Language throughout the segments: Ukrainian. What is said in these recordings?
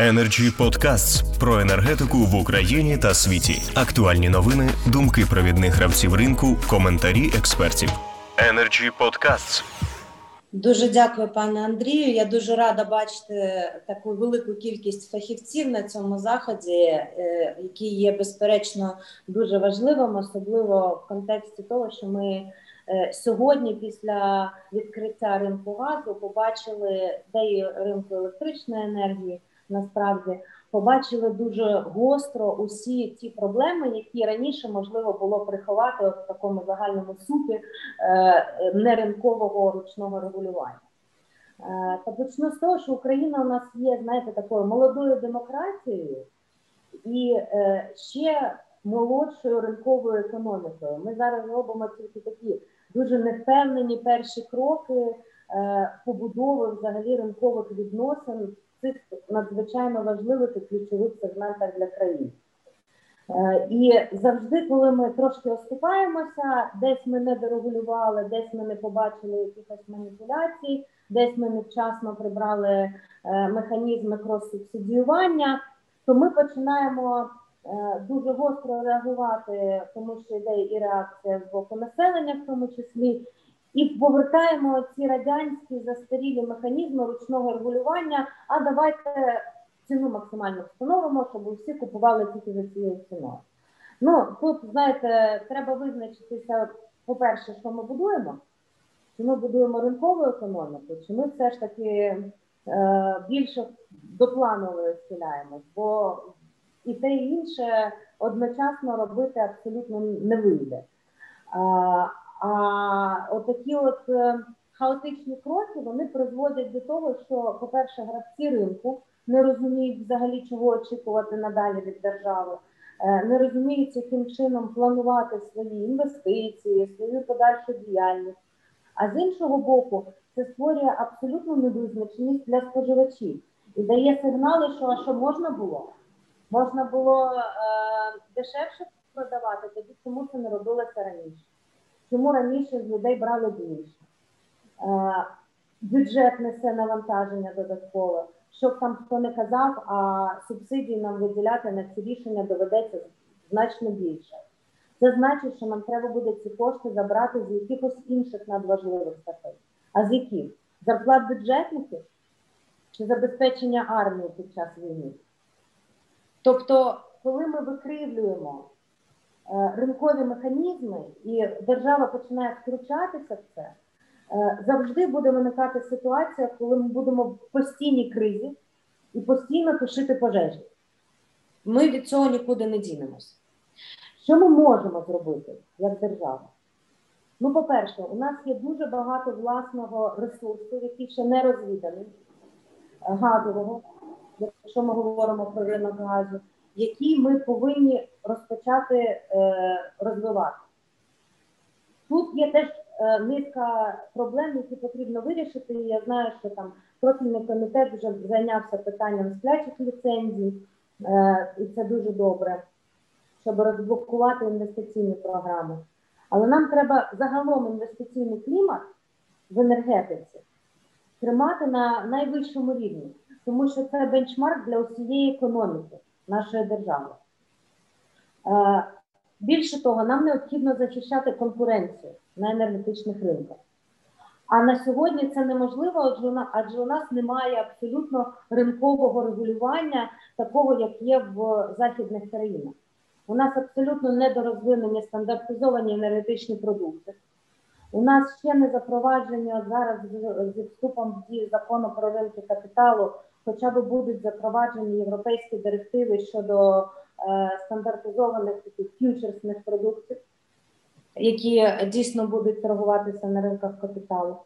Energy Podcasts про енергетику в Україні та світі. Актуальні новини, думки провідних гравців ринку, коментарі експертів. Energy Podcasts. Дуже дякую, пане Андрію. Я дуже рада бачити таку велику кількість фахівців на цьому заході, е, які є безперечно дуже важливим, особливо в контексті того, що ми е, сьогодні, після відкриття ринку газу, побачили де і ринку електричної енергії насправді побачили дуже гостро усі ті проблеми, які раніше можливо було приховати в такому загальному супі е, неринкового ручного регулювання. Е, та почну з того, що Україна у нас є, знаєте, такою молодою демократією і е, ще молодшою ринковою економікою. Ми зараз робимо тільки такі дуже невпевнені перші кроки побудови взагалі ринкових відносин цих надзвичайно важливих і ключових сегментах для країни. Е, і завжди, коли ми трошки оступаємося, десь ми не дерегулювали, десь ми не побачили якихось маніпуляцій, десь ми невчасно прибрали е, механізми крос-субсидіювання, то ми починаємо е, дуже гостро реагувати, тому що йде і реакція з боку населення, в тому числі, і повертаємо ці радянські застарілі механізми ручного регулювання. А давайте ціну максимально встановимо, щоб всі купували тільки за цією ціною. Ну тут знаєте, треба визначитися, по-перше, що ми будуємо. Чи ми будуємо ринкову економіку, чи ми все ж таки е, більше до планової схиляємось, бо і те і інше одночасно робити абсолютно не вийде. А отакі от е, хаотичні кроки вони призводять до того, що, по-перше, гравці ринку не розуміють взагалі, чого очікувати надалі від держави, е, не розуміють, яким чином планувати свої інвестиції, свою подальшу діяльність. А з іншого боку, це створює абсолютну невизначеність для споживачів і дає сигнали, що а що можна було? Можна було е, дешевше продавати, тоді чому це не робилося раніше. Чому раніше з людей брали більше? Е, бюджет несе навантаження додаткове. Щоб там хто не казав, а субсидії нам виділяти на ці рішення доведеться значно більше. Це значить, що нам треба буде ці кошти забрати з якихось інших надважливих статей. А з яких? Зарплат бюджетників чи забезпечення армії під час війни? Тобто, коли ми викривлюємо ринкові механізми, і держава починає втручатися в це, е, завжди буде виникати ситуація, коли ми будемо в постійній кризі і постійно тушити пожежі. Ми від цього нікуди не дінемось. Що ми можемо зробити як держава? Ну, по-перше, у нас є дуже багато власного ресурсу, який ще не розвіданий, газового, якщо ми говоримо про ринок газу які ми повинні розпочати е, розвивати. Тут є теж е, низка проблем, які потрібно вирішити. Я знаю, що там профільний комітет вже зайнявся питанням сплячих ліцензій, е, і це дуже добре, щоб розблокувати інвестиційні програми. Але нам треба загалом інвестиційний клімат в енергетиці тримати на найвищому рівні, тому що це бенчмарк для усієї економіки нашої держави. Е, більше того, нам необхідно захищати конкуренцію на енергетичних ринках. А на сьогодні це неможливо, адже у нас немає абсолютно ринкового регулювання, такого, як є в західних країнах. У нас абсолютно недорозвинені стандартизовані енергетичні продукти. У нас ще не запроваджені зараз зі вступом в дію закону про ринки капіталу хоча б будуть запроваджені європейські директиви щодо е, стандартизованих таких фьючерсних продуктів, які дійсно будуть торгуватися на ринках капіталу.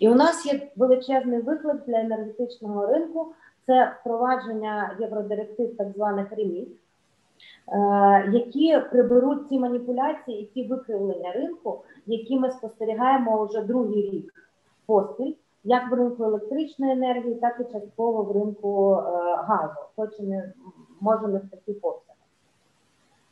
І у нас є величезний виклик для енергетичного ринку це впровадження євродиректив, так званих реміт, е, які приберуть ті маніпуляції, і ті викривлення ринку, які ми спостерігаємо вже другий рік поспіль як в ринку електричної енергії, так і частково в ринку е, газу, хоч і не може не в таких обсягах.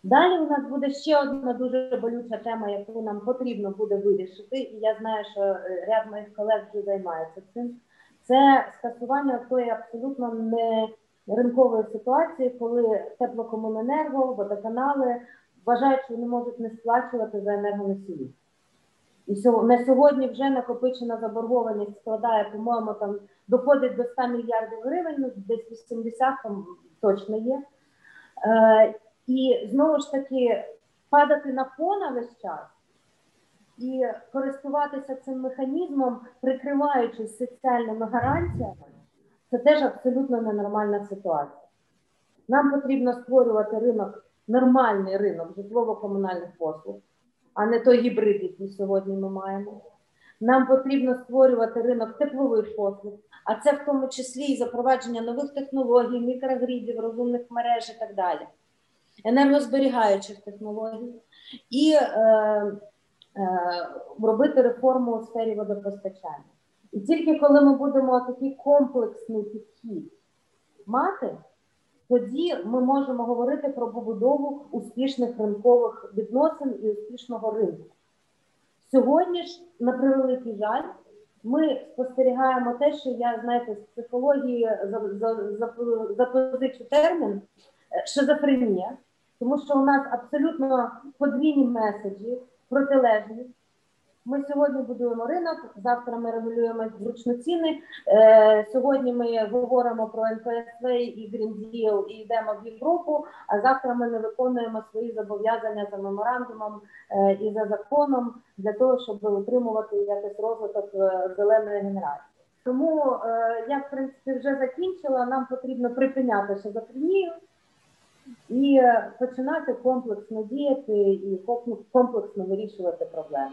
Далі у нас буде ще одна дуже болюча тема, яку нам потрібно буде вирішити, і я знаю, що е, ряд моїх колег вже займаються цим. Це скасування тої абсолютно не ринкової ситуації, коли теплокомуненерго, водоканали вважають, що вони можуть не сплачувати за енергоносії. І на сьогодні вже накопичена заборгованість складає, по-моєму, там доходить до 100 мільярдів гривень, ну, десь 80 там точно є. Е, і знову ж таки падати на фона весь час і користуватися цим механізмом, прикриваючись соціальними гарантіями, це теж абсолютно ненормальна ситуація. Нам потрібно створювати ринок, нормальний ринок житлово-комунальних послуг, а не той гібрид, який сьогодні ми маємо. Нам потрібно створювати ринок теплових послуг, а це в тому числі і запровадження нових технологій, мікрогрідів, розумних мереж і так далі, енергозберігаючих технологій і е, е, робити реформу у сфері водопостачання. І тільки коли ми будемо такий комплексний підхід мати, тоді ми можемо говорити про побудову успішних ринкових відносин і успішного ринку. Сьогодні ж, на превеликий жаль, ми спостерігаємо те, що я знаєте, з психології за- за- за- запозичу термін е, шизофренія, тому що у нас абсолютно подвійні меседжі, протилежні. Ми сьогодні будуємо ринок, завтра ми регулюємо зручно ціни. Е, сьогодні ми говоримо про НПСВ і Deal і йдемо в Європу, а завтра ми не виконуємо свої зобов'язання за меморандумом е, і за законом для того, щоб утримувати якось розвиток е, зеленої генерації. Тому е, я в принципі вже закінчила. Нам потрібно припиняти шизофренію і починати комплексно діяти і комплексно вирішувати проблеми.